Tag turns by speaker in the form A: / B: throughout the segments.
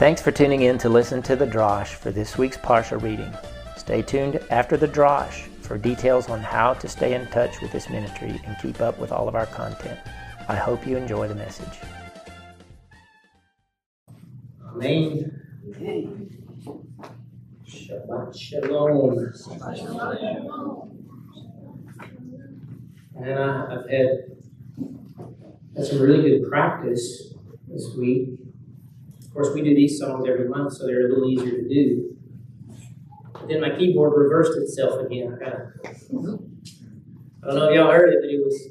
A: Thanks for tuning in to listen to the Drosh for this week's Parsha reading. Stay tuned after the Drosh for details on how to stay in touch with this ministry and keep up with all of our content. I hope you enjoy the message.
B: Amen. Shabbat shalom. And I, I've had, had some really good practice this week. Of course, we do these songs every month, so they're a little easier to do. But then my keyboard reversed itself again. I, kinda, I don't know if y'all heard it, but it was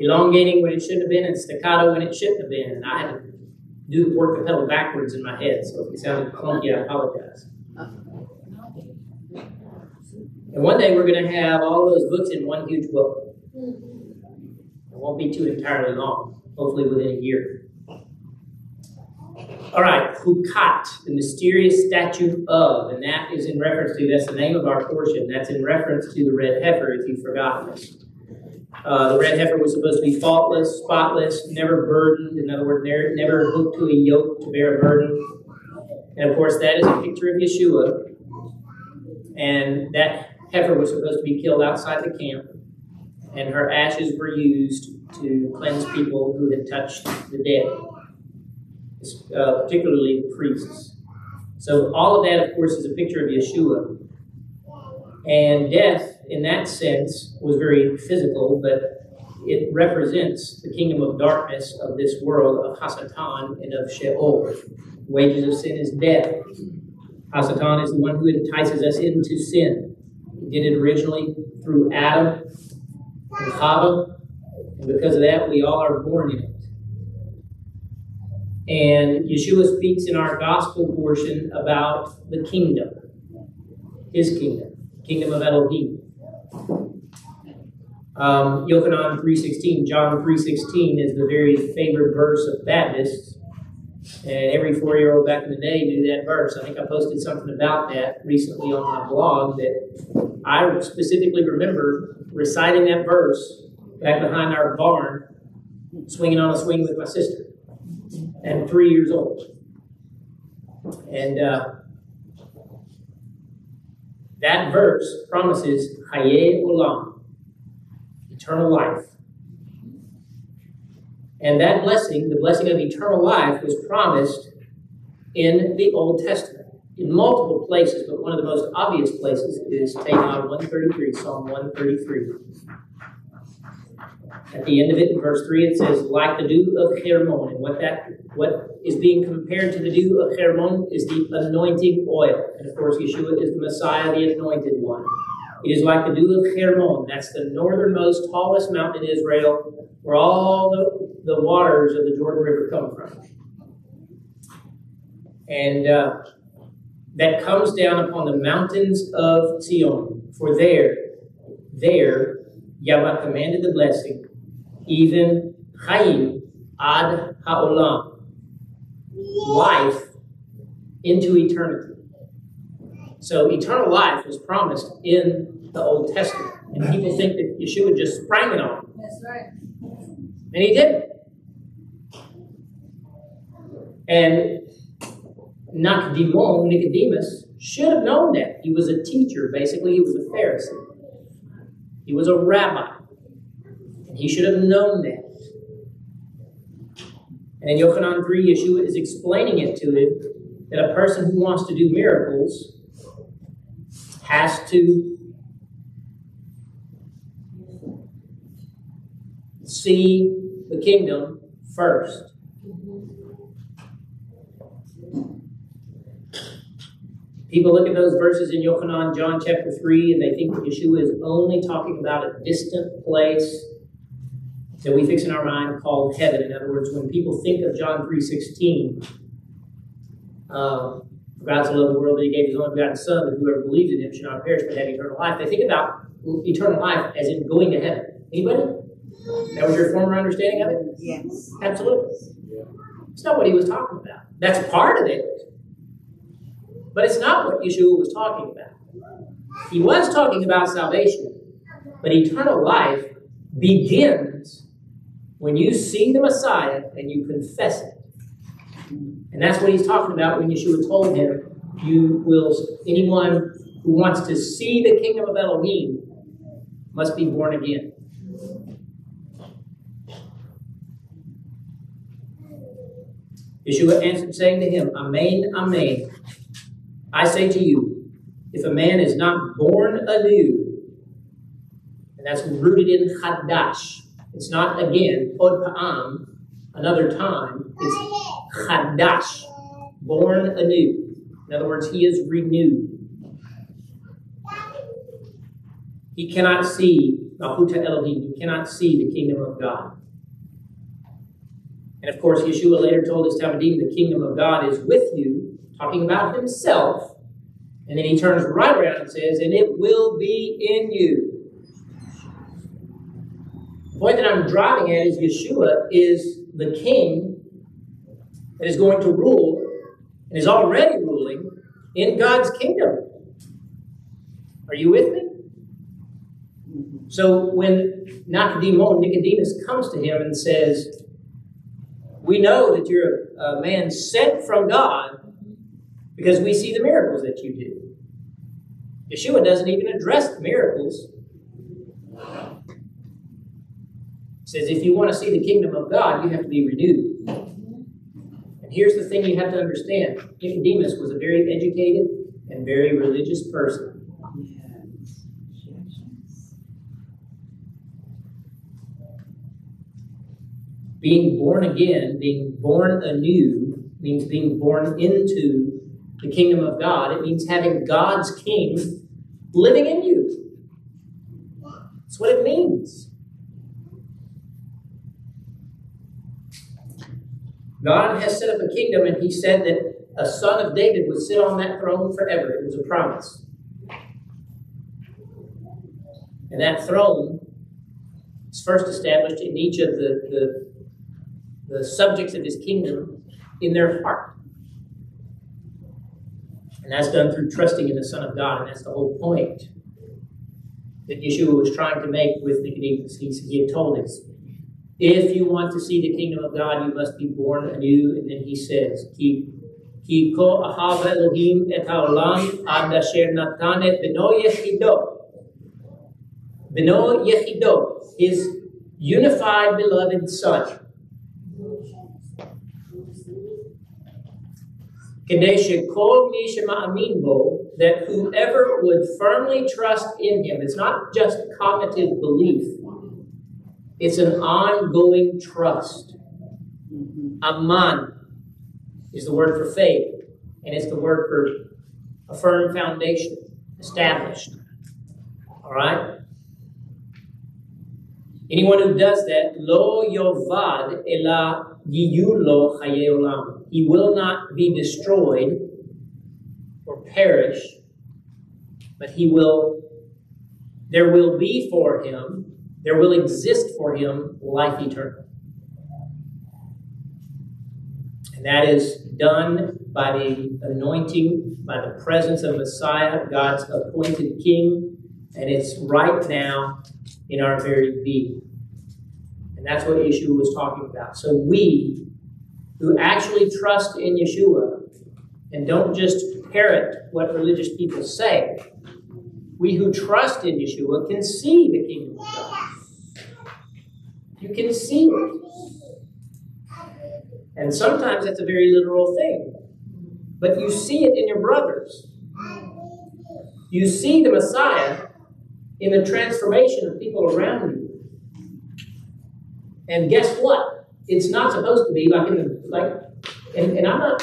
B: elongating when it shouldn't have been and staccato when it shouldn't have been. And I had to do the work the pedal backwards in my head, so if it sounded clunky, I apologize. And one day we're going to have all those books in one huge book. It won't be too entirely long, hopefully within a year. All right, Hukat, the mysterious statue of, and that is in reference to, that's the name of our portion. That's in reference to the red heifer, if you've forgotten this. Uh, the red heifer was supposed to be faultless, spotless, never burdened. In other words, never, never hooked to a yoke to bear a burden. And of course, that is a picture of Yeshua. And that heifer was supposed to be killed outside the camp. And her ashes were used to cleanse people who had touched the dead, uh, particularly the priests. So, all of that, of course, is a picture of Yeshua. And death, in that sense, was very physical, but it represents the kingdom of darkness of this world of Hasatan and of Sheol. Wages of sin is death. Hasatan is the one who entices us into sin. He did it originally through Adam and Chava, and because of that, we all are born in it. And Yeshua speaks in our gospel portion about the kingdom, his kingdom kingdom of Elohim. Um, Yochanan 3.16, John 3.16 is the very favorite verse of Baptists. And every four-year-old back in the day knew that verse. I think I posted something about that recently on my blog that I specifically remember reciting that verse back behind our barn, swinging on a swing with my sister, and three years old. And uh, that verse promises Haye Olam, eternal life. And that blessing, the blessing of eternal life, was promised in the Old Testament in multiple places, but one of the most obvious places is Tehillah 133, Psalm 133. At the end of it, in verse 3, it says, like the dew of Hermon. And what that what is being compared to the dew of Hermon is the anointing oil. And of course, Yeshua is the Messiah, the anointed one. It is like the dew of Hermon. That's the northernmost, tallest mountain in Israel, where all the, the waters of the Jordan River come from. And uh, that comes down upon the mountains of Zion. For there, there, Yahweh commanded the blessing, even Chaim ad ha'olam, life into eternity. So eternal life was promised in the Old Testament. And people think that Yeshua just sprang it on.
C: That's right.
B: And he didn't. And Nicodemus, Nicodemus should have known that. He was a teacher, basically, he was a Pharisee. He was a rabbi. And he should have known that. And in Yochanan 3, Yeshua is explaining it to him that a person who wants to do miracles has to see the kingdom first. People look at those verses in Yochanan, John chapter 3, and they think Yeshua is only talking about a distant place that we fix in our mind called heaven. In other words, when people think of John 3.16, um, for God so loved the world that he gave his only begotten Son, that whoever believes in him should not perish but have eternal life. They think about eternal life as in going to heaven. Anybody? That was your former understanding of it?
C: Yes.
B: Absolutely. It's not what he was talking about. That's part of it. But it's not what Yeshua was talking about. He was talking about salvation, but eternal life begins when you see the Messiah and you confess it. And that's what he's talking about when Yeshua told him, You will, anyone who wants to see the kingdom of Elohim must be born again. Yeshua answered, saying to him, Amen, Amen. I say to you, if a man is not born anew, and that's rooted in Chadash, it's not again, Od Pa'am, another time, it's Chadash, born anew. In other words, he is renewed. He cannot see Mahuta Elohim, he cannot see the kingdom of God. And of course, Yeshua later told his Talmidim, the kingdom of God is with you, talking about himself. And then he turns right around and says, and it will be in you. Point that I'm driving at is Yeshua is the king that is going to rule and is already ruling in God's kingdom. Are you with me? So when Nicodemus comes to him and says, we know that you're a man sent from God because we see the miracles that you do. Yeshua doesn't even address the miracles. He says, if you want to see the kingdom of God, you have to be renewed. And here's the thing you have to understand Nicodemus was a very educated and very religious person. Being born again, being born anew, means being born into the kingdom of God. It means having God's king living in you. That's what it means. God has set up a kingdom, and He said that a son of David would sit on that throne forever. It was a promise. And that throne is first established in each of the, the the subjects of his kingdom in their heart. And that's done through trusting in the Son of God, and that's the whole point that Yeshua was trying to make with Nicodemus. He, he had told us, if you want to see the kingdom of God, you must be born anew. And then he says, Ki Ki ko ahava Elohim et haolam ad asher natan et beno yechido. Beno yechido, his unified beloved son. that whoever would firmly trust in him, it's not just cognitive belief, it's an ongoing trust. Mm-hmm. Aman is the word for faith, and it's the word for a firm foundation, established. All right? Anyone who does that, lo yovad ela yiyulo olam. He will not be destroyed or perish, but he will, there will be for him, there will exist for him life eternal. And that is done by the anointing, by the presence of Messiah, God's appointed King, and it's right now in our very being. And that's what Yeshua was talking about. So we who actually trust in Yeshua and don't just parrot what religious people say. We who trust in Yeshua can see the kingdom of God. You can see it. And sometimes it's a very literal thing. But you see it in your brothers. You see the Messiah in the transformation of people around you. And guess what? it's not supposed to be like in the like and, and I'm not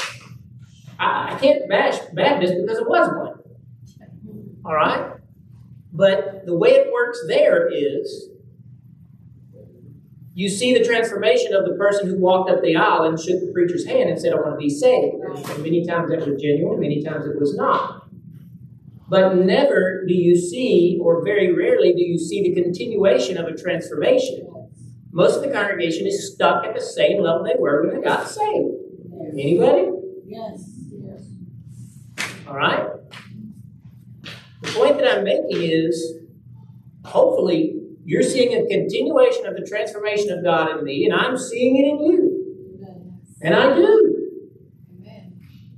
B: I, I can't bash Baptist because it was one. All right? But the way it works there is you see the transformation of the person who walked up the aisle and shook the preacher's hand and said, I want to be saved. And many times that was genuine, many times it was not. But never do you see, or very rarely do you see the continuation of a transformation. Most of the congregation is stuck at the same level they were when they got saved. Anybody?
C: Yes. Yes.
B: All right. The point that I'm making is hopefully you're seeing a continuation of the transformation of God in me, and I'm seeing it in you. And I do.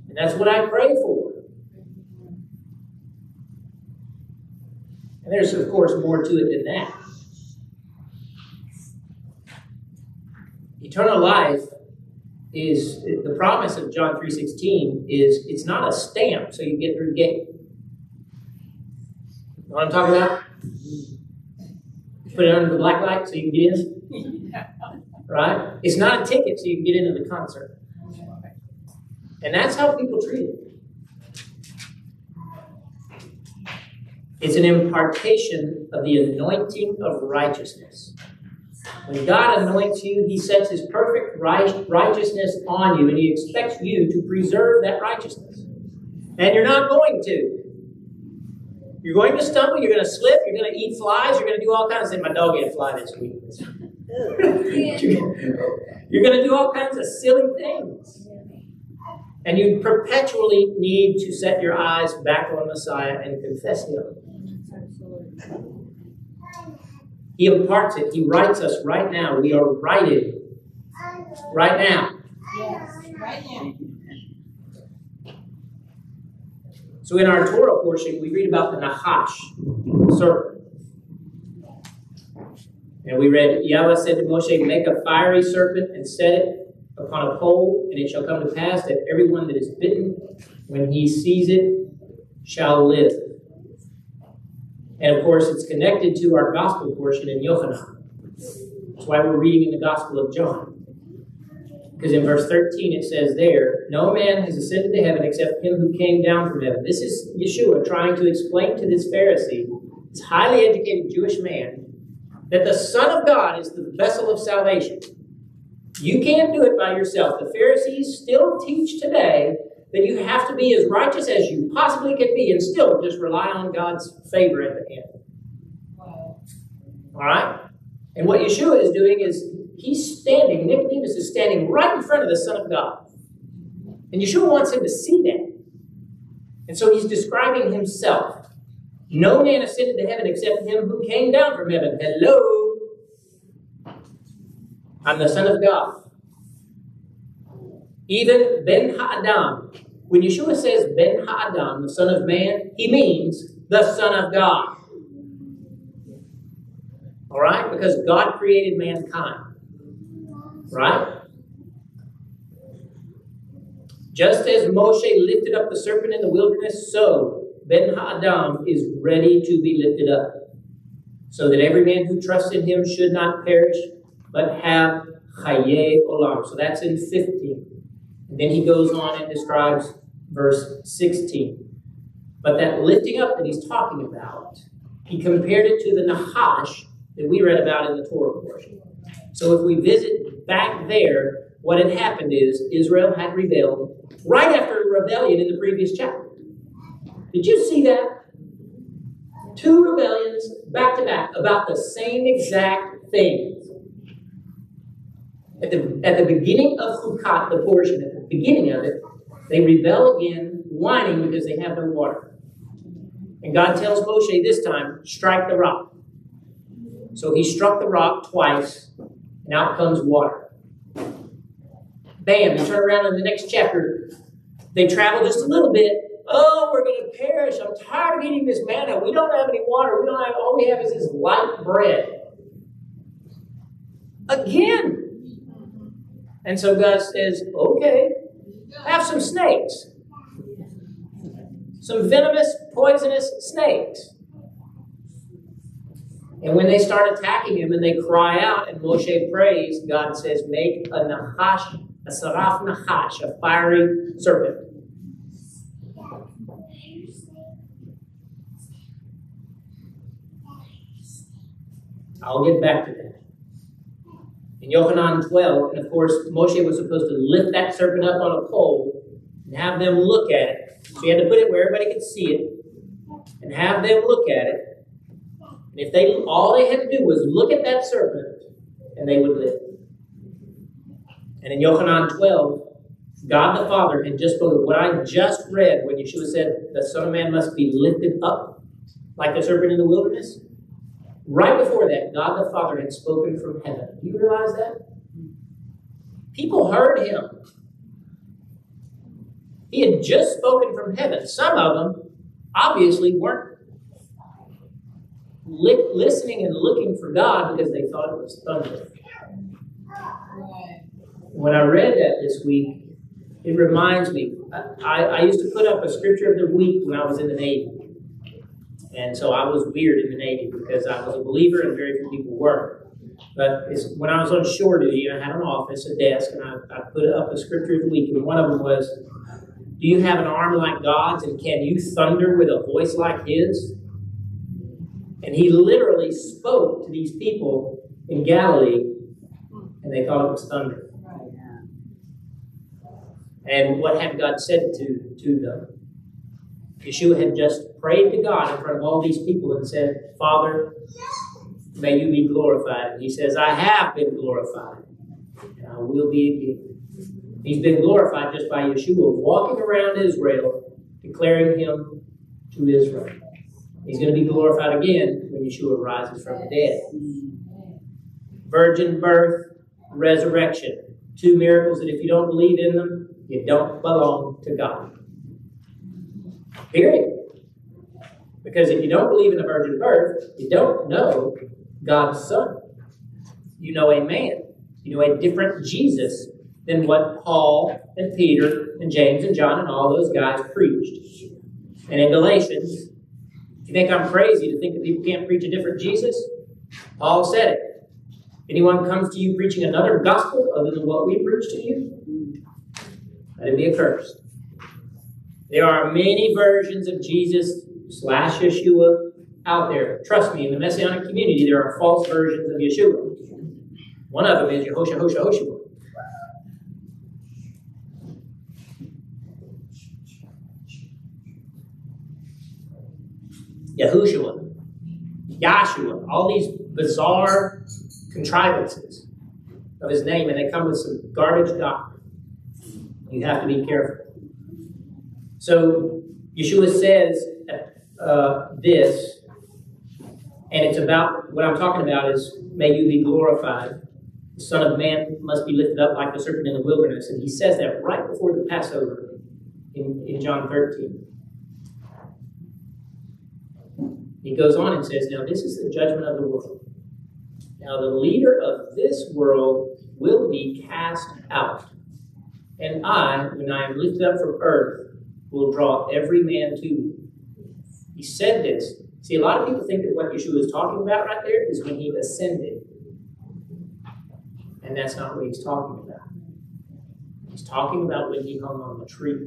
B: And that's what I pray for. And there's, of course, more to it than that. Eternal life is the promise of John 3.16 is it's not a stamp so you get through the gate. You know what I'm talking about? Put it under the black light so you can get in. Right? It's not a ticket so you can get into the concert. And that's how people treat it. It's an impartation of the anointing of righteousness. When God anoints you, He sets His perfect righteousness on you, and He expects you to preserve that righteousness. And you're not going to. You're going to stumble, you're going to slip, you're going to eat flies, you're going to do all kinds of things. My dog ate a fly this week. you're going to do all kinds of silly things. And you perpetually need to set your eyes back on Messiah and confess Him. He imparts it. He writes us right now. We are writing right now. Yes, right now. So in our Torah portion, we read about the Nahash serpent. And we read, Yahweh said to Moshe, Make a fiery serpent and set it upon a pole, and it shall come to pass that everyone that is bitten, when he sees it, shall live. And of course, it's connected to our gospel portion in Yohanan. That's why we're reading in the Gospel of John. Because in verse 13 it says there, No man has ascended to heaven except him who came down from heaven. This is Yeshua trying to explain to this Pharisee, this highly educated Jewish man, that the Son of God is the vessel of salvation. You can't do it by yourself. The Pharisees still teach today that you have to be as righteous as you possibly can be and still just rely on God's favor at the end. All right? And what Yeshua is doing is he's standing, Nicodemus is standing right in front of the Son of God. And Yeshua wants him to see that. And so he's describing himself. No man ascended to heaven except him who came down from heaven. Hello. I'm the Son of God. Even Ben Ha'adam. When Yeshua says Ben Ha'adam, the Son of Man, he means the Son of God. All right? Because God created mankind. Right? Just as Moshe lifted up the serpent in the wilderness, so Ben Ha'adam is ready to be lifted up, so that every man who trusts in him should not perish, but have Chaye Olam. So that's in 15. And then he goes on and describes verse 16. But that lifting up that he's talking about, he compared it to the Nahash that we read about in the Torah portion. So if we visit back there, what had happened is Israel had rebelled right after rebellion in the previous chapter. Did you see that? Two rebellions back to back about the same exact thing. At the, at the beginning of Chukat, the portion, at the beginning of it, they rebel again, whining because they have no water. And God tells Moshe this time, strike the rock. So he struck the rock twice, and out comes water. Bam, you turn around in the next chapter. They travel just a little bit. Oh, we're going to perish. I'm tired of eating this manna. We don't have any water. We don't have, all we have is this light bread. Again, and so God says, okay, have some snakes. Some venomous, poisonous snakes. And when they start attacking him and they cry out and Moshe prays, God says, make a nahash, a saraf nahash, a fiery serpent. I'll get back to that in Yohanan 12, and of course, Moshe was supposed to lift that serpent up on a pole and have them look at it. So he had to put it where everybody could see it and have them look at it. And if they all they had to do was look at that serpent, and they would live. And in Yohanan 12, God the Father had just spoken what I just read when Yeshua said the Son of Man must be lifted up like the serpent in the wilderness. Right before that, God the Father had spoken from heaven. Do you realize that? People heard him. He had just spoken from heaven. Some of them obviously weren't li- listening and looking for God because they thought it was thunder. When I read that this week, it reminds me. I, I used to put up a scripture of the week when I was in the Navy. And so I was weird in the Navy because I was a believer and very few people were. But when I was on shore duty, I had an office, a desk, and I, I put up a scripture of the week. And one of them was, Do you have an arm like God's, and can you thunder with a voice like His? And he literally spoke to these people in Galilee, and they thought it was thunder. And what had God said to, to them? Yeshua had just prayed to God in front of all these people and said, Father, may you be glorified. And he says, I have been glorified, and I will be again. He's been glorified just by Yeshua walking around Israel, declaring him to Israel. He's going to be glorified again when Yeshua rises from the dead. Virgin birth, resurrection. Two miracles that if you don't believe in them, you don't belong to God. Period. Because if you don't believe in the virgin birth, you don't know God's Son. You know a man. You know a different Jesus than what Paul and Peter and James and John and all those guys preached. And in Galatians, you think I'm crazy to think that people can't preach a different Jesus, Paul said it. Anyone comes to you preaching another gospel other than what we preach to you, let him be accursed. There are many versions of Jesus slash Yeshua out there. Trust me, in the Messianic community, there are false versions of Yeshua. One of them is Yehoshua, Hosha, Hoshua. Yahushua, Yahshua, all these bizarre contrivances of his name, and they come with some garbage doctrine. You have to be careful. So Yeshua says uh, this, and it's about what I'm talking about is may you be glorified. The Son of Man must be lifted up like the serpent in the wilderness. And he says that right before the Passover in, in John 13. He goes on and says, Now this is the judgment of the world. Now the leader of this world will be cast out. And I, when I am lifted up from earth, will draw every man to me. He said this. See, a lot of people think that what Yeshua is talking about right there is when he ascended. And that's not what he's talking about. He's talking about when he hung on the tree.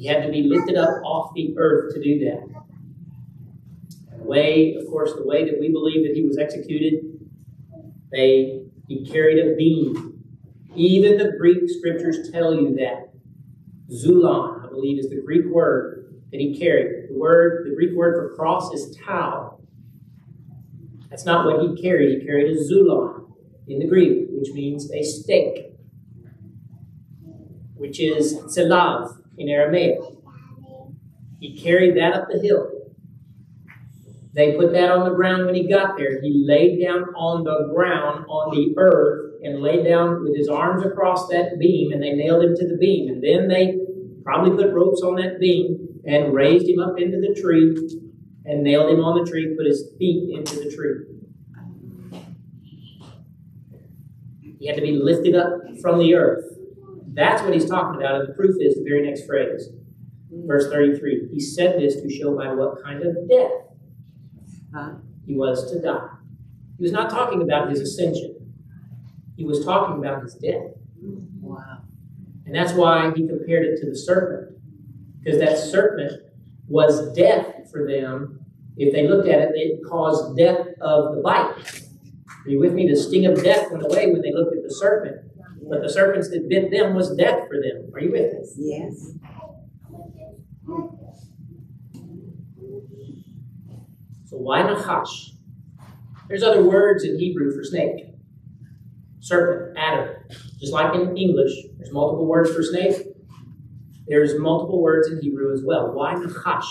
B: He had to be lifted up off the earth to do that. And the way, of course, the way that we believe that he was executed, they he carried a beam. Even the Greek scriptures tell you that. Zulon, I believe, is the Greek word that he carried. The word, the Greek word for cross is tau. That's not what he carried. He carried a zulon in the Greek, which means a stake, which is tselav in Aramaic. He carried that up the hill. They put that on the ground when he got there. He laid down on the ground, on the earth, and laid down with his arms across that beam, and they nailed him to the beam. And then they probably put ropes on that beam and raised him up into the tree and nailed him on the tree, put his feet into the tree. He had to be lifted up from the earth. That's what he's talking about, and the proof is the very next phrase. Verse 33. He said this to show by what kind of death he was to die. He was not talking about his ascension. He was talking about his death.
C: Wow.
B: And that's why he compared it to the serpent. Because that serpent was death for them. If they looked at it, it caused death of the bite. Are you with me? The sting of death went away when they looked at the serpent. But the serpents that bit them was death for them. Are you with us?
C: Yes.
B: So why Nachash? There's other words in Hebrew for snake. Serpent, adder. Just like in English, there's multiple words for snake. There's multiple words in Hebrew as well. Why Nachash?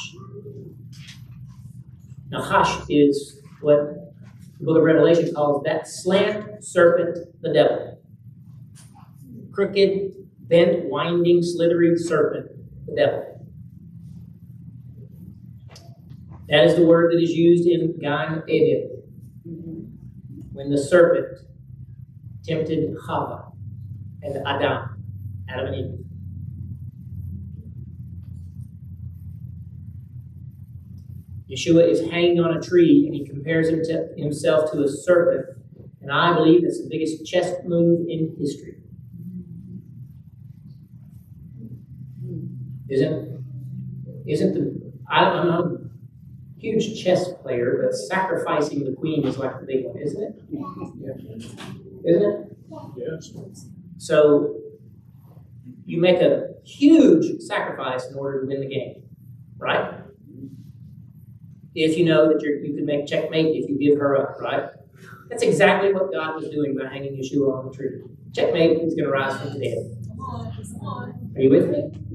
B: Nachash is what the book of Revelation calls that slant serpent, the devil. Crooked, bent, winding, slithery serpent, the devil. That is the word that is used in Gan Eden when the serpent tempted Chava and Adam, Adam and Eve. Yeshua is hanging on a tree and he compares himself to a serpent. And I believe that's the biggest chess move in history. Isn't isn't the I, I'm not a huge chess player, but sacrificing the queen is like the big one, isn't it? Yeah. Isn't it?
C: Yes.
B: So you make a huge sacrifice in order to win the game, right? If you know that you're, you can make checkmate if you give her up, right? That's exactly what God was doing by hanging Yeshua on the tree. Checkmate, he's going to rise from the dead. Are you with me?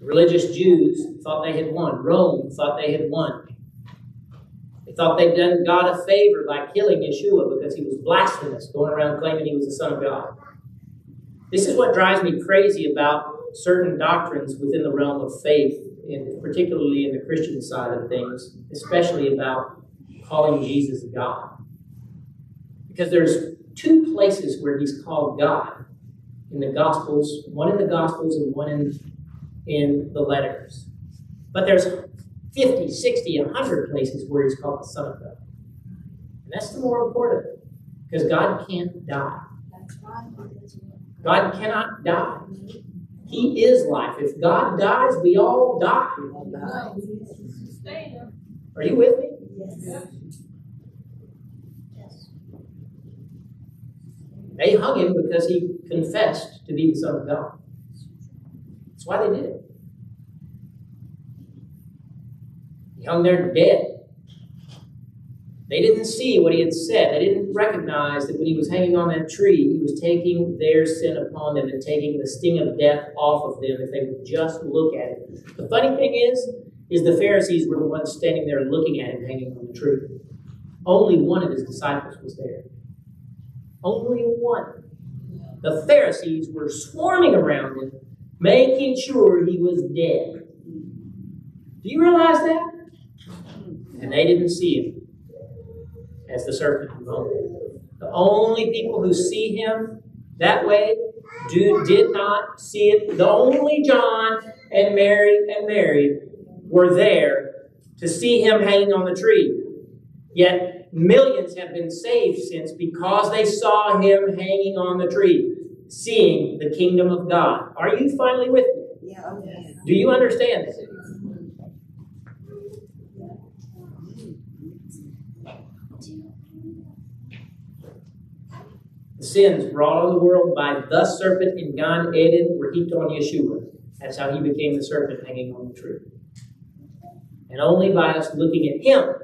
B: The religious Jews thought they had won. Rome thought they had won. They thought they'd done God a favor by killing Yeshua because he was blasphemous, going around claiming he was the Son of God. This is what drives me crazy about certain doctrines within the realm of faith, and particularly in the Christian side of things, especially about calling Jesus God. Because there's two places where he's called God in the Gospels, one in the Gospels and one in, in the letters. But there's 50, 60, 100 places where he's called the Son of God. And that's the more important, because God can't die. God cannot die. He is life. If God dies, we all die. Are you with me? They hung him because he confessed to be the Son of God. That's why they did it. He hung there dead. They didn't see what he had said. They didn't recognize that when he was hanging on that tree, he was taking their sin upon them and taking the sting of death off of them if they would just look at it. The funny thing is, is the Pharisees were the ones standing there looking at him hanging on the tree. Only one of his disciples was there. Only one. The Pharisees were swarming around him, making sure he was dead. Do you realize that? And they didn't see him as the serpent The only people who see him that way do, did not see it. The only John and Mary and Mary were there to see him hanging on the tree. Yet millions have been saved since because they saw him hanging on the tree, seeing the kingdom of God. Are you finally with me? Yeah. Do you understand this? The sins brought on the world by the serpent in Gan Eden were heaped on Yeshua. That's how he became the serpent hanging on the tree. And only by us looking at him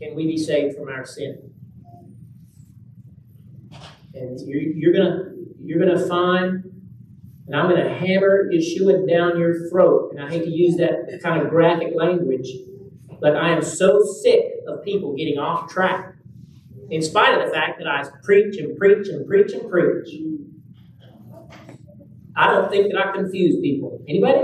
B: can we be saved from our sin. And you're, you're gonna you're gonna find, and I'm gonna hammer Yeshua down your throat. And I hate to use that kind of graphic language, but I am so sick of people getting off track in spite of the fact that I preach and preach and preach and preach. I don't think that I confuse people. Anybody?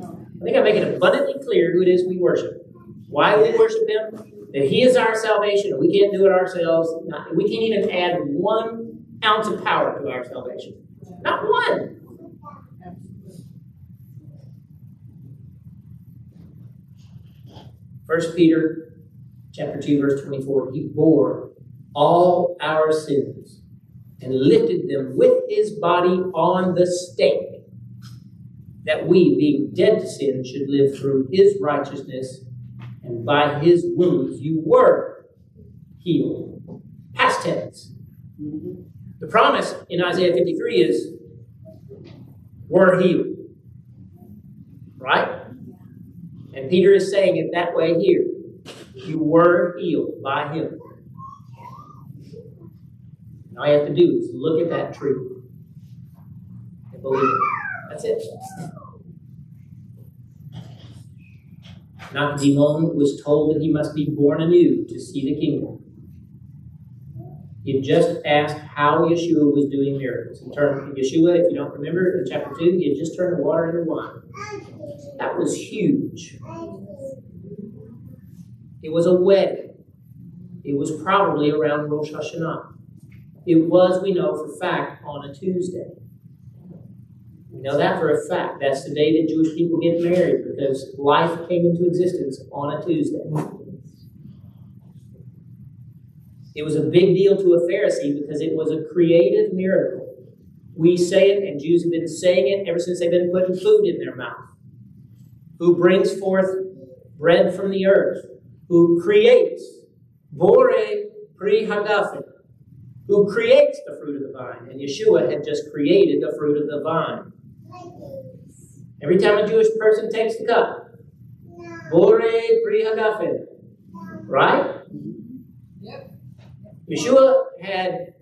B: I think I make it abundantly clear who it is we worship. Why we worship Him? That He is our salvation, and we can't do it ourselves. we can't even add one ounce of power to our salvation. Not one. First Peter chapter 2, verse 24. He bore all our sins and lifted them with his body on the stake, that we, being dead to sin, should live through his righteousness, and by his wounds you were healed. Past tense. Mm-hmm. The promise in Isaiah 53 is, we're healed. Right? And Peter is saying it that way here. You were healed by him. And all you have to do is look at that tree and believe it. That's it. Nicodemus was told that he must be born anew to see the kingdom. He had just asked how Yeshua was doing miracles. He turned Yeshua, if you don't remember, in chapter 2, he had just turned the water into wine. That was huge. It was a wedding. It was probably around Rosh Hashanah. It was, we know for fact, on a Tuesday. We know that for a fact. That's the day that Jewish people get married because life came into existence on a Tuesday. It was a big deal to a Pharisee because it was a creative miracle. We say it, and Jews have been saying it ever since they've been putting food in their mouth. Who brings forth bread from the earth? Who creates Bore Pri Hagafen? Who creates the fruit of the vine? And Yeshua had just created the fruit of the vine. Every time a Jewish person takes the cup, Bore Pri Hagafen. Right? Yep. Yeshua had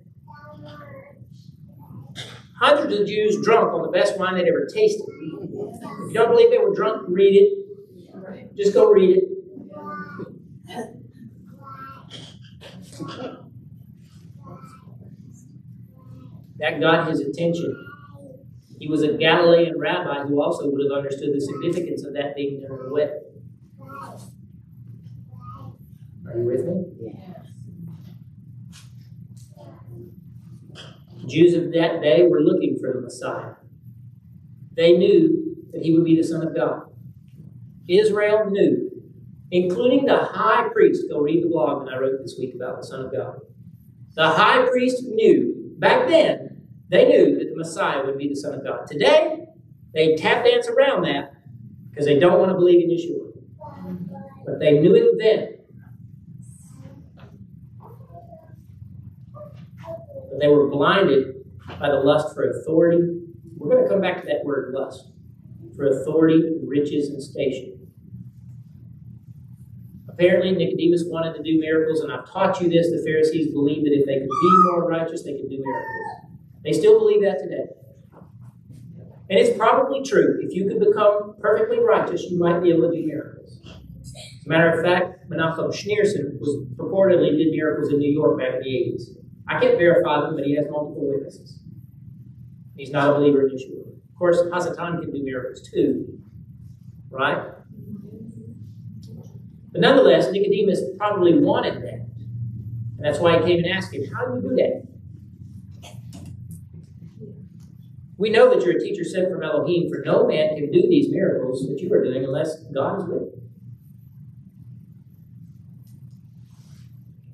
B: hundreds of Jews drunk on the best wine they'd ever tasted. If you don't believe they were drunk, read it. Just go read it. That got his attention. He was a Galilean rabbi who also would have understood the significance of that being during the wedding. Are you with me? Yeah. Jews of that day were looking for the Messiah. They knew that he would be the Son of God. Israel knew, including the high priest. Go read the blog that I wrote this week about the Son of God. The high priest knew, back then, they knew that the Messiah would be the Son of God. Today, they tap dance around that because they don't want to believe in Yeshua. But they knew it then. but they were blinded by the lust for authority. We're going to come back to that word lust for authority, riches, and station. Apparently, Nicodemus wanted to do miracles, and I've taught you this. The Pharisees believed that if they could be more righteous, they could do miracles. They still believe that today. And it's probably true. If you could become perfectly righteous, you might be able to do miracles. As a matter of fact, Menachem Schneerson was purportedly did miracles in New York back in the 80s. I can't verify them, but he has multiple witnesses. He's not a believer in Yeshua. Of course, Hasatan can do miracles too, right? But nonetheless, Nicodemus probably wanted that. And that's why he came and asked him, How do you do that? We know that you're a teacher sent from Elohim, for no man can do these miracles that you are doing unless God is with you.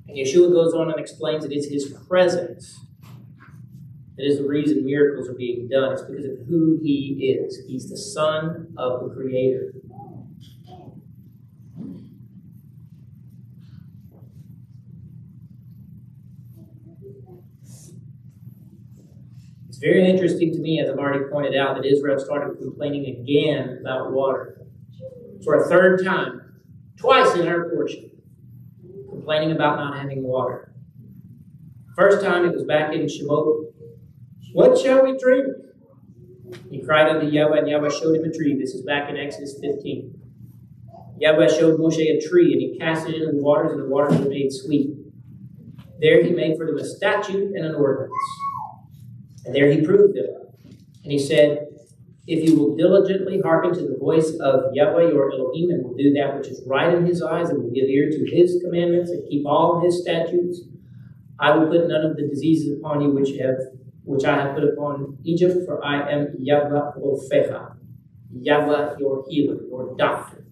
B: And Yeshua goes on and explains that it's his presence that is the reason miracles are being done. It's because of who he is. He's the Son of the Creator. It's very interesting to me, as I've already pointed out, that Israel started complaining again about water. For a third time, twice in our portion complaining about not having water. First time it was back in Shemot. What shall we drink? He cried unto Yahweh, and Yahweh showed him a tree. This is back in Exodus 15. Yahweh showed Moshe a tree, and he cast it into the waters, and the waters were made sweet. There he made for them a statute and an ordinance. And there he proved them. And he said, if you will diligently hearken to the voice of Yahweh your Elohim and will do that which is right in his eyes and will give ear to his commandments and keep all his statutes, I will put none of the diseases upon you which have which I have put upon Egypt, for I am Yahweh Rofecha, Yahweh your healer, your doctor.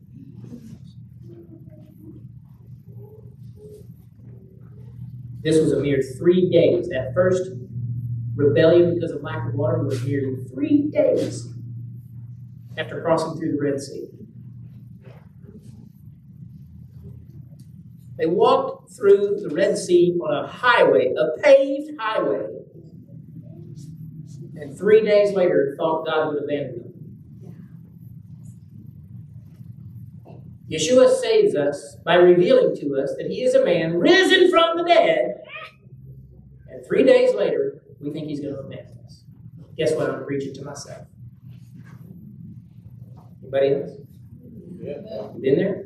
B: This was a mere three days. That first rebellion because of lack of water was nearly three days after crossing through the Red Sea. They walked through the Red Sea on a highway, a paved highway, and three days later thought God would abandon them. Yeshua saves us by revealing to us that he is a man risen from the dead, and three days later, we think he's going to abandon us. Guess what? I'm preaching to myself. Anybody else? Yeah. Been there?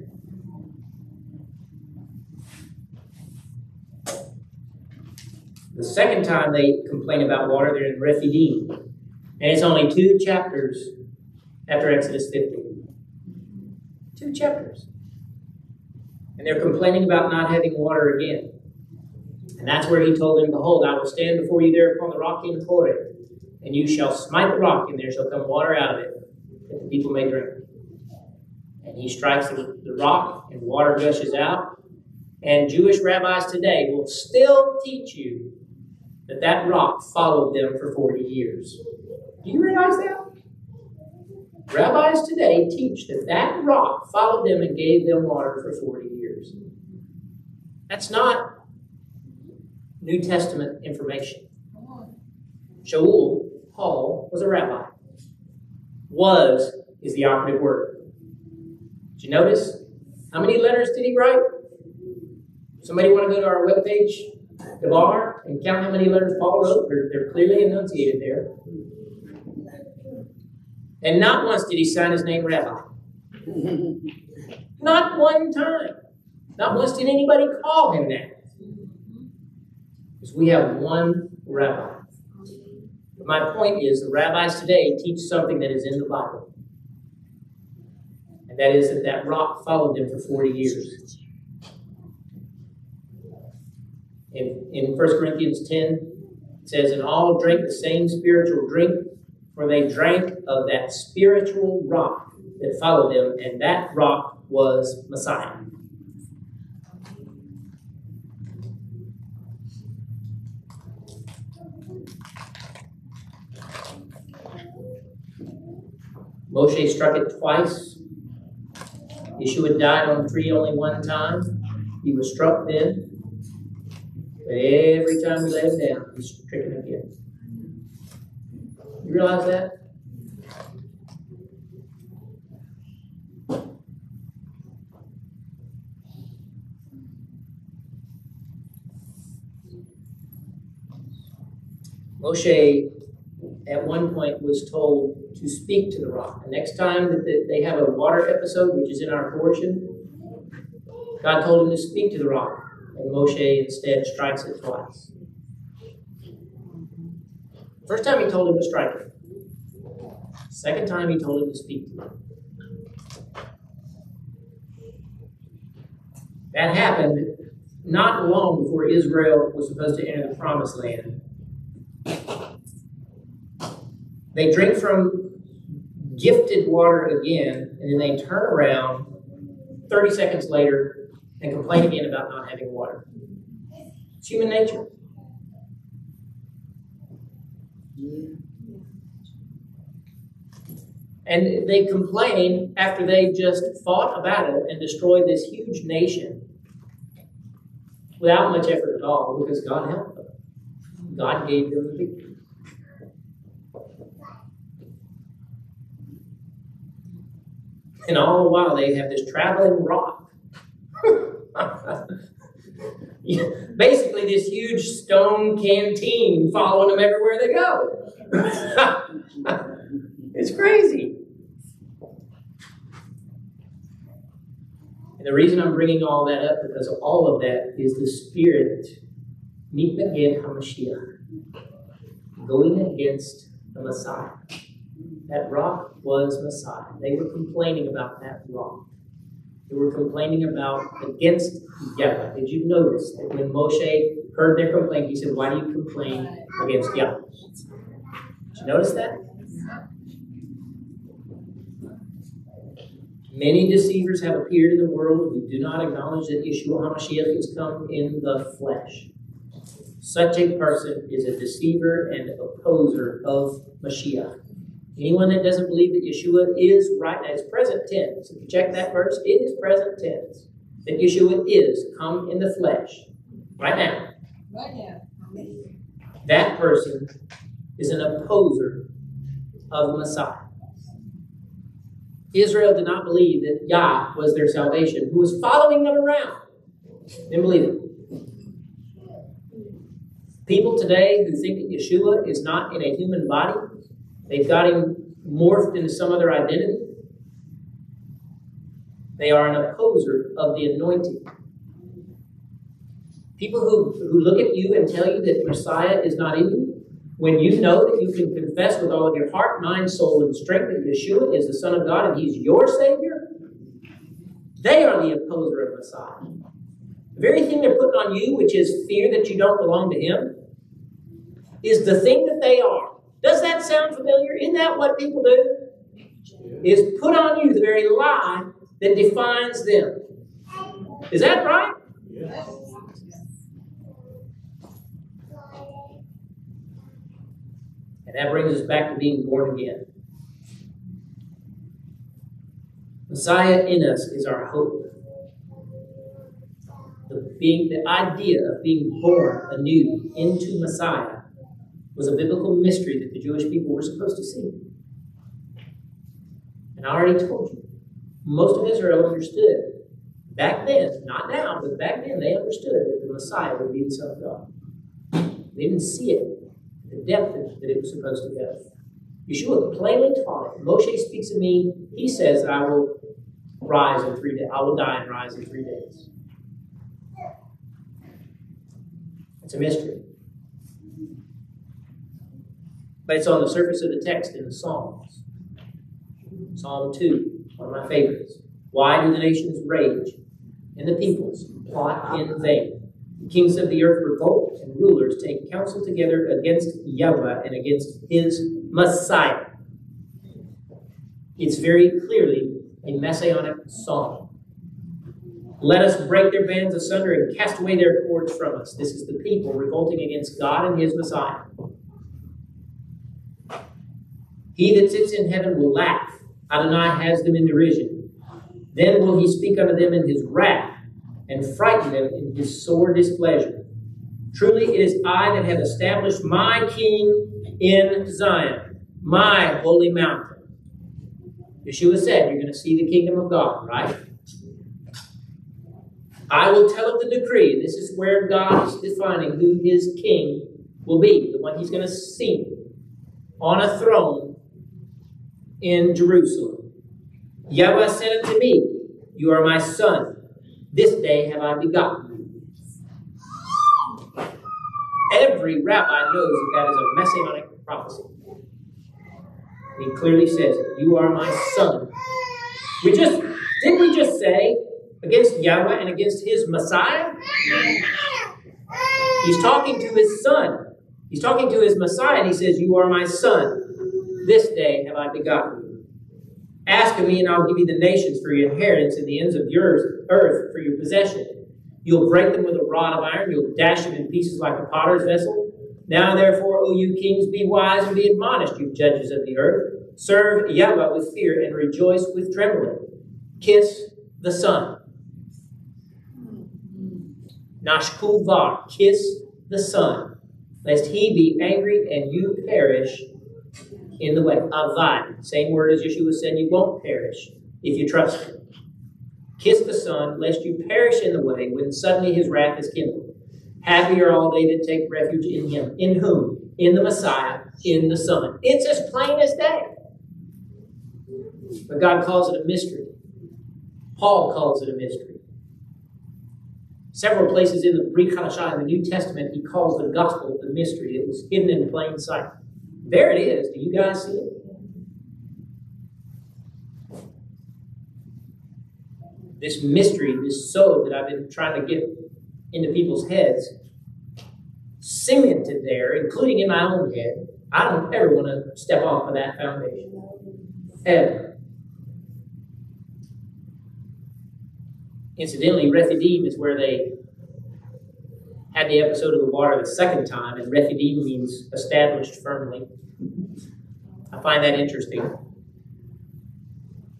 B: The second time they complain about water, they're in Rephidim. And it's only two chapters after Exodus 15. Two chapters. And they're complaining about not having water again. And that's where he told them, Behold, I will stand before you there upon the rock in Horeb, and you shall smite the rock, and there shall come water out of it, that the people may drink. And he strikes the, the rock, and water gushes out. And Jewish rabbis today will still teach you that that rock followed them for 40 years. Do you realize that? Rabbis today teach that that rock followed them and gave them water for 40 years. That's not New Testament information. Shaul, Paul, was a rabbi. Was is the operative word. Did you notice? How many letters did he write? Somebody want to go to our webpage, the bar, and count how many letters Paul wrote? They're, they're clearly enunciated there. And not once did he sign his name Rabbi. not one time. Not once did anybody call him that. We have one rabbi. But my point is, the rabbis today teach something that is in the Bible. And that is that that rock followed them for 40 years. In, in 1 Corinthians 10, it says, And all drank the same spiritual drink, for they drank of that spiritual rock that followed them, and that rock was Messiah. Moshe struck it twice. Yeshua died on the tree only one time. He was struck then. But every time we lay him down, he's stricken again. You realize that? Moshe, at one point, was told to speak to the rock. The next time that they have a water episode, which is in our portion, God told him to speak to the rock, and Moshe instead strikes it twice. First time he told him to strike it. Second time he told him to speak to him. That happened not long before Israel was supposed to enter the promised land. They drink from gifted water again, and then they turn around 30 seconds later and complain again about not having water. It's human nature. And they complain after they just fought a battle and destroyed this huge nation without much effort at all because God helped them. God gave them the victory. And all the while, they have this traveling rock. Basically, this huge stone canteen following them everywhere they go. it's crazy. And the reason I'm bringing all that up because all of that is the spirit mitnaged Hamashiach, going against the Messiah. That rock was Messiah. They were complaining about that rock. They were complaining about against Yahweh. Did you notice that when Moshe heard their complaint, he said, Why do you complain against Yahweh? Did you notice that? Many deceivers have appeared in the world who do not acknowledge that Yeshua HaMashiach has come in the flesh. Such a person is a deceiver and opposer of Mashiach. Anyone that doesn't believe that Yeshua is right now, it's present tense. If you check that verse, it is present tense. That Yeshua is come in the flesh right now. Right now. That person is an opposer of Messiah. Israel did not believe that Yah was their salvation, who was following them around. Didn't believe it. People today who think that Yeshua is not in a human body They've got him morphed into some other identity. They are an opposer of the anointing. People who, who look at you and tell you that Messiah is not in you, when you know that you can confess with all of your heart, mind, soul, and strength that Yeshua is the Son of God and He's your Savior, they are the opposer of Messiah. The very thing they're putting on you, which is fear that you don't belong to Him, is the thing that they are. Does that sound familiar? Isn't that what people do? Is put on you the very lie that defines them. Is that right? Yes. And that brings us back to being born again. Messiah in us is our hope. The, being, the idea of being born anew into Messiah was a biblical mystery that the Jewish people were supposed to see. And I already told you, most of Israel understood back then, not now, but back then, they understood that the Messiah would be the Son of God. They didn't see it, the depth that it was supposed to go. Yeshua plainly taught it. Moshe speaks of me. He says, that I will rise in three days. I will die and rise in three days. It's a mystery. But it's on the surface of the text in the Psalms. Psalm 2, one of my favorites. Why do the nations rage and the peoples plot in vain? The kings of the earth revolt and rulers take counsel together against Yahweh and against his Messiah. It's very clearly a messianic psalm. Let us break their bands asunder and cast away their cords from us. This is the people revolting against God and his Messiah. He that sits in heaven will laugh. Adonai has them in derision. Then will he speak unto them in his wrath and frighten them in his sore displeasure. Truly it is I that have established my king in Zion, my holy mountain. Yeshua said, You're going to see the kingdom of God, right? I will tell of the decree. This is where God is defining who his king will be, the one he's going to see on a throne in Jerusalem. Yahweh said unto me, You are my son. This day have I begotten you. Every rabbi knows that that is a messianic prophecy. He clearly says, You are my son. We just, didn't we just say against Yahweh and against his Messiah? He's talking to his son. He's talking to his Messiah, and he says, You are my son. This day have I begotten you. Ask of me, and I'll give you the nations for your inheritance and the ends of your earth for your possession. You'll break them with a rod of iron, you'll dash them in pieces like a potter's vessel. Now, therefore, O you kings, be wise and be admonished, you judges of the earth. Serve Yahweh with fear and rejoice with trembling. Kiss the Son. Nashku var, kiss the Son, lest he be angry and you perish in the way. Avad, same word as Yeshua said, you won't perish if you trust him. Kiss the Son, lest you perish in the way when suddenly his wrath is kindled. Happy are all they that take refuge in him. In whom? In the Messiah, in the Son. It's as plain as day. But God calls it a mystery. Paul calls it a mystery. Several places in the Hadashah in the New Testament, he calls the gospel the mystery. It was hidden in plain sight. There it is. Do you guys see it? This mystery, this soul that I've been trying to get into people's heads, cemented there, including in my own head. I don't ever want to step off of that foundation. Ever. Incidentally, Rephidim is where they had the episode of the water the second time, and Rephidim means established firmly. I find that interesting.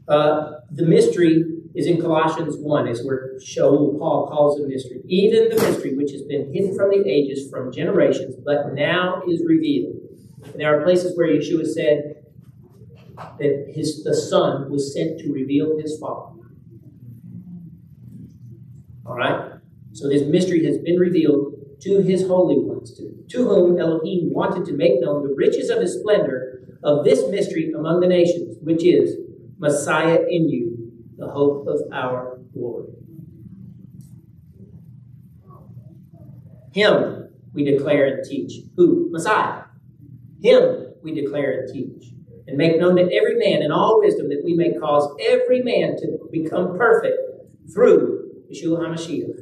B: Uh, the mystery is in Colossians 1, is where Shaul Paul calls it mystery. Even the mystery which has been hidden from the ages, from generations, but now is revealed. And there are places where Yeshua said that his the Son was sent to reveal his Father. All right? So this mystery has been revealed to his holy ones, to, to whom Elohim wanted to make known the riches of his splendor of this mystery among the nations, which is Messiah in you, the hope of our glory. Him we declare and teach. Who? Messiah. Him we declare and teach. And make known to every man in all wisdom that we may cause every man to become perfect through Yeshua HaMashiach.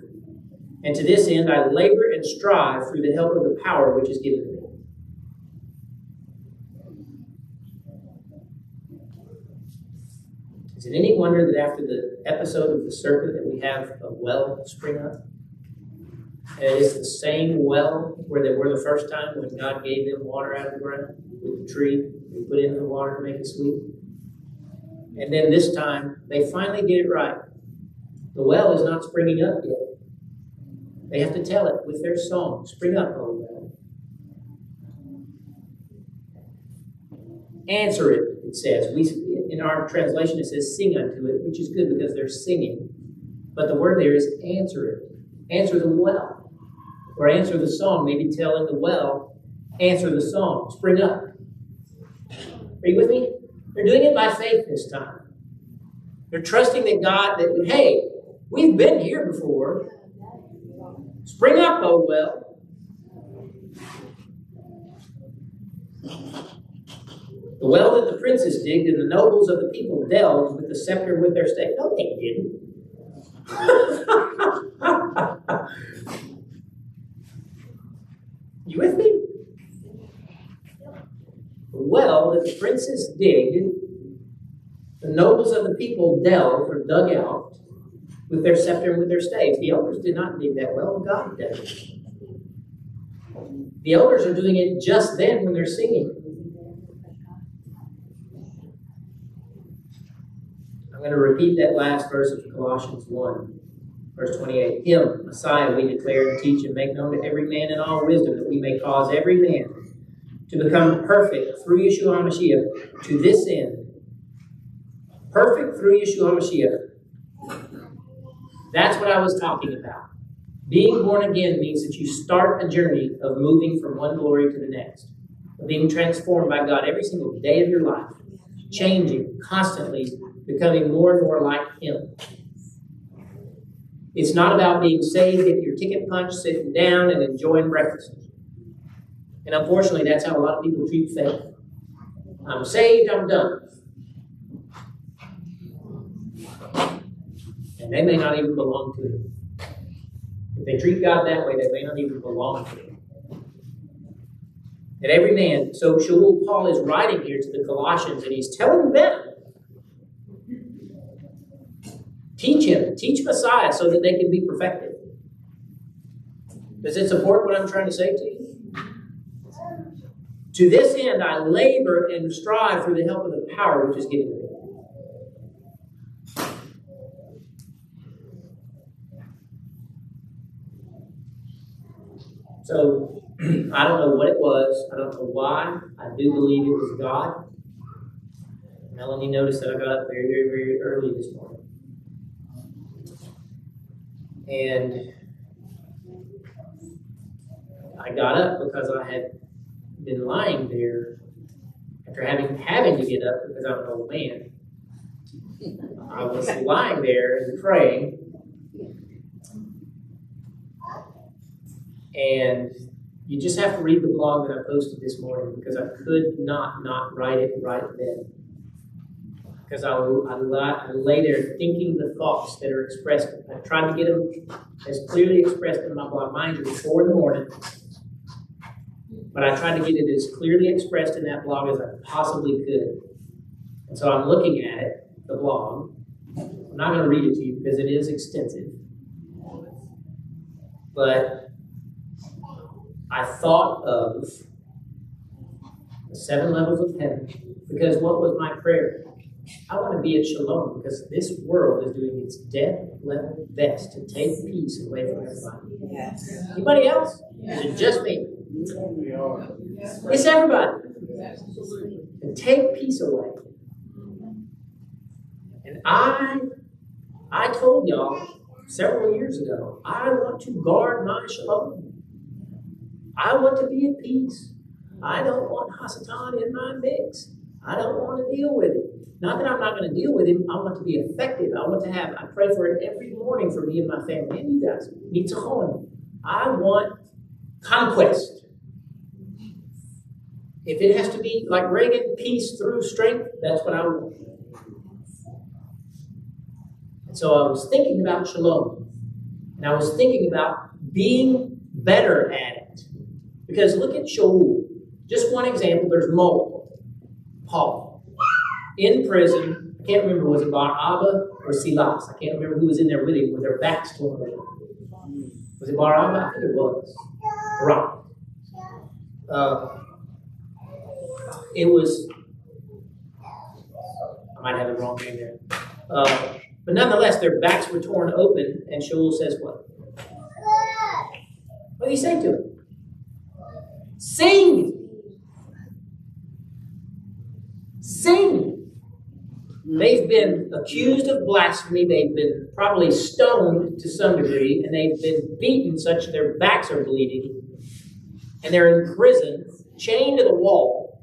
B: And to this end I labor and strive through the help of the power which is given me. Is it any wonder that after the episode of the serpent that we have a well spring up? And it is the same well where they were the first time when God gave them water out of the ground with the tree. They put in the water to make it sweet. And then this time, they finally get it right. The well is not springing up yet. They have to tell it with their song Spring up, O well. Answer it, it says. We, in our translation, it says sing unto it, which is good because they're singing. But the word there is answer it. Answer the well. Or answer the song, maybe tell telling the well, answer the song, spring up. Are you with me? They're doing it by faith this time. They're trusting that God, that, hey, we've been here before. Spring up, oh well. The well that the princes digged and the nobles of the people delved with the scepter with their stake. No, they didn't. you with me? The well that the princes digged, the nobles of the people delved or dug out with their scepter and with their staves. The elders did not dig that well, God did. The elders are doing it just then when they're singing. I'm going to repeat that last verse of Colossians 1, verse 28. Him, Messiah, we declare and teach and make known to every man in all wisdom that we may cause every man to become perfect through Yeshua HaMashiach to this end. Perfect through Yeshua HaMashiach. That's what I was talking about. Being born again means that you start a journey of moving from one glory to the next, of being transformed by God every single day of your life, changing constantly becoming more and more like Him. It's not about being saved, getting your ticket punched, sitting down, and enjoying breakfast. And unfortunately, that's how a lot of people treat faith. I'm saved, I'm done. And they may not even belong to Him. If they treat God that way, they may not even belong to Him. And every man, so Shaul Paul is writing here to the Colossians, and he's telling them Teach him, teach Messiah so that they can be perfected. Does it support what I'm trying to say to you? To this end, I labor and strive through the help of the power which is given me. So, I don't know what it was. I don't know why. I do believe it was God. Melanie noticed that I got up very, very, very early this morning. And I got up because I had been lying there after having having to get up because I'm an old man. I was lying there and praying. And you just have to read the blog that I posted this morning because I could not not write it right then because I, I, I lay there thinking the thoughts that are expressed. I tried to get them as clearly expressed in my blog. Mind you, before the morning. But I tried to get it as clearly expressed in that blog as I possibly could. And so I'm looking at it, the blog. I'm not going to read it to you because it is extensive. But I thought of the seven levels of heaven because what was my prayer? I want to be at shalom because this world is doing its dead level best to take peace away from everybody. Yes. Anybody else? Is it just me? It's everybody. And take peace away. And I I told y'all several years ago, I want to guard my shalom. I want to be at peace. I don't want Hasatan in my mix. I don't want to deal with it. Not that I'm not going to deal with him. I want to be effective. I want to have, I pray for it every morning for me and my family and you guys. Nitzachon. I want conquest. If it has to be like Reagan, peace through strength, that's what I want. So I was thinking about shalom. And I was thinking about being better at it. Because look at Shaul. Just one example, there's multiple. Paul. In prison, I can't remember, was it Bar Abba or Silas? I can't remember who was in there with him with their backs torn open. Was it Bar Abba? I think it was. Right. Uh, it was, I might have the wrong name there. Uh, but nonetheless, their backs were torn open, and Shaul says what? What did he say to him? Sing! Sing! They've been accused of blasphemy. They've been probably stoned to some degree, and they've been beaten such their backs are bleeding. And they're in prison, chained to the wall.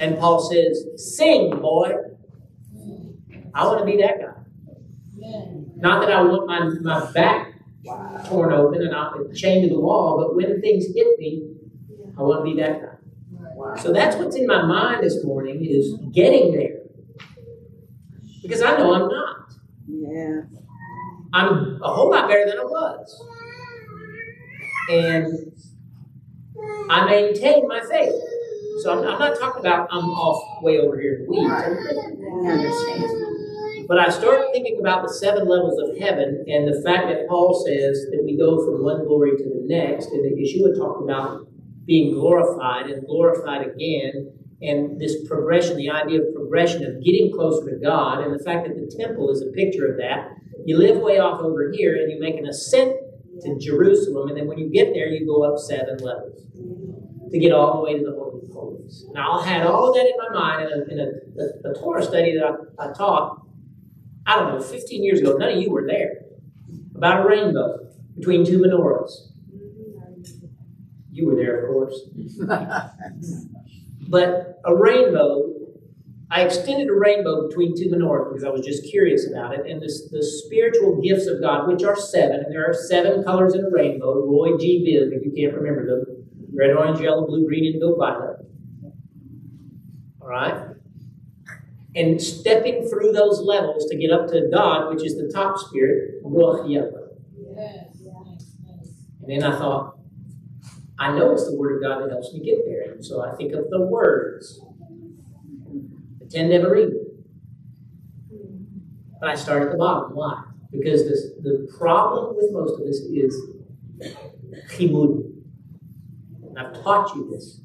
B: And Paul says, Sing, boy. I want to be that guy. Not that I want my, my back torn open and I'm chained to the wall, but when things hit me, I want to be that guy. So that's what's in my mind this morning is getting there. Because I know I'm not.
C: Yeah.
B: I'm a whole lot better than I was. And I maintain my faith. So I'm, I'm not talking about I'm off way over here in the weeds.
C: I understand.
B: But I start thinking about the seven levels of heaven and the fact that Paul says that we go from one glory to the next, and that Yeshua talked about being glorified and glorified again, and this progression, the idea of progression of getting closer to God, and the fact that the temple is a picture of that. You live way off over here, and you make an ascent to Jerusalem, and then when you get there, you go up seven levels to get all the way to the Holy of Holies. Now, I had all of that in my mind in a, in a, a, Torah study that I, I taught, I don't know, 15 years ago. None of you were there. About a rainbow between two menorahs. You were there, of course. But a rainbow, I extended a rainbow between two menorahs because I was just curious about it. And this, the spiritual gifts of God, which are seven, and there are seven colors in a rainbow. Roy G. Biv, if you can't remember them red, orange, yellow, blue, green, indigo, violet. All right? And stepping through those levels to get up to God, which is the top spirit, Ruach Yellow. Yes. And then I thought, I know it's the Word of God that helps me get there. And so I think of the words. The ten never read. But I start at the bottom. Why? Because this, the problem with most of us is chimud. And I've taught you this.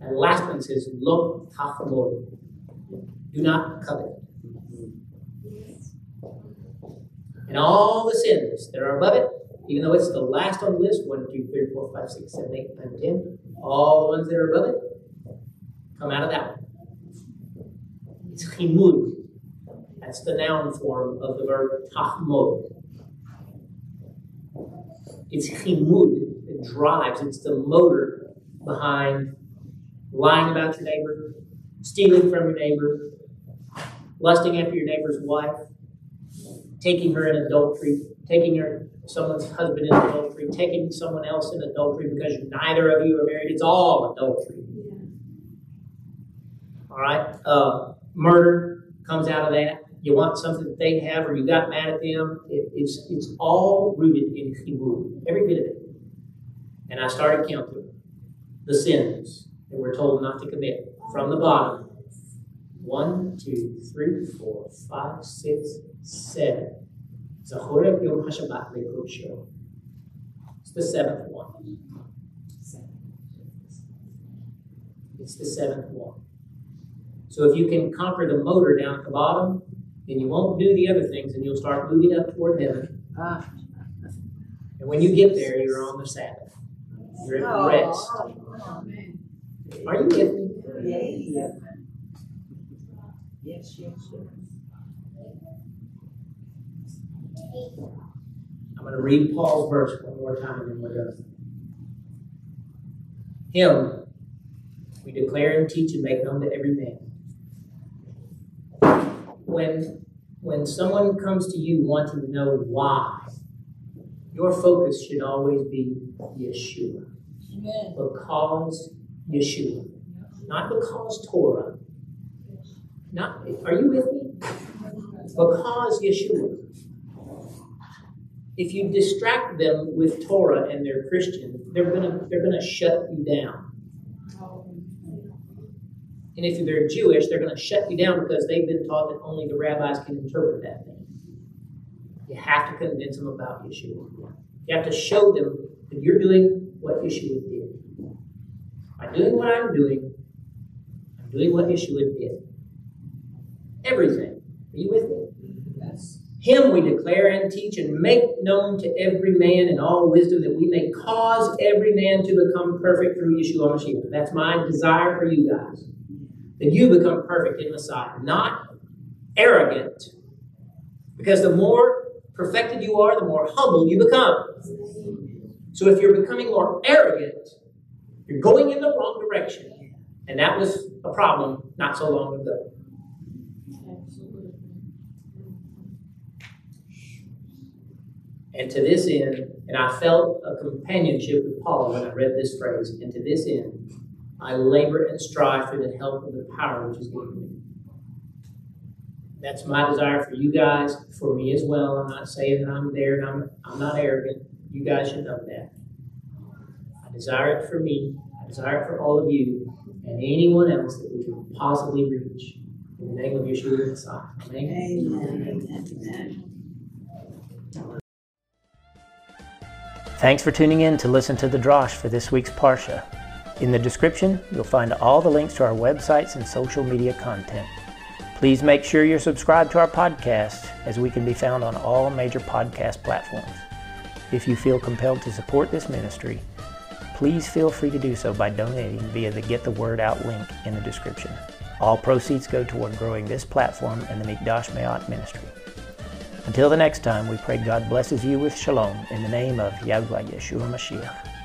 B: And last one says, lo tachamod. Do not covet. And all the sins that are above it, even though it's the last on the list 1, 2, 3, 4, 5, 6, 7, 8, 9, 10 all the ones that are above it come out of that one. It's chimud. That's the noun form of the verb tahmod. It's chimud. It drives. It's the motor behind lying about your neighbor, stealing from your neighbor, lusting after your neighbor's wife, taking her in adultery, taking her someone's husband in adultery, taking someone else in adultery because neither of you are married. It's all adultery. All right? Uh, murder comes out of that. You want something that they have, or you got mad at them. It, it's it's all rooted in chimud, every bit of it. And I started counting the sins that we're told not to commit from the bottom. One, two, three, four, five, six, seven. Zachor et Yom HaShabbat Lekodsho. It's the seventh one. It's the seventh one. So if you can conquer the motor down at the bottom, then you won't do the other things and you'll start moving up toward heaven.
C: Ah.
B: And when you get there, you're on the Sabbath. You're at rest. Are you with me?
C: Yeah. Yes, yes, yes.
B: I'm going to read Paul's verse one more time and then we're done. Him we declare and teach and make known to every man. When, when someone comes to you wanting to know why, your focus should always be Yeshua. Amen. Because Yeshua. Not because Torah. Not are you with me? Because Yeshua. If you distract them with Torah and they're Christian, they're gonna they're gonna shut you down. And if they're Jewish, they're to shut you down because they've been taught that only the rabbis can interpret that thing. You have to convince them about Yeshua. You have to show them that you're doing what Yeshua did. By doing what I'm doing, I'm doing what Yeshua did. Everything. Are you with me? Him we declare and teach and make known to every man in all wisdom that we may cause every man to become perfect through Yeshua Mashiach. That's my desire for you guys that you become perfect in Messiah, not arrogant. Because the more perfected you are, the more humble you become. So if you're becoming more arrogant, you're going in the wrong direction. And that was a problem not so long ago. And to this end, and I felt a companionship with Paul when I read this phrase, and to this end, I labor and strive for the help of the power which is given me. That's my desire for you guys, for me as well. I'm not saying that I'm there and I'm, I'm not arrogant. You guys should know that. I desire it for me. I desire it for all of you and anyone else that we can possibly reach. In the name of Yeshua Messiah.
C: Amen. Amen. Amen.
A: Thanks for tuning in to listen to the Drosh for this week's Parsha. In the description, you'll find all the links to our websites and social media content. Please make sure you're subscribed to our podcast, as we can be found on all major podcast platforms. If you feel compelled to support this ministry, please feel free to do so by donating via the Get the Word Out link in the description. All proceeds go toward growing this platform and the Mikdash Meh'at ministry. Until the next time, we pray God blesses you with shalom in the name of Yahweh Yeshua Mashiach.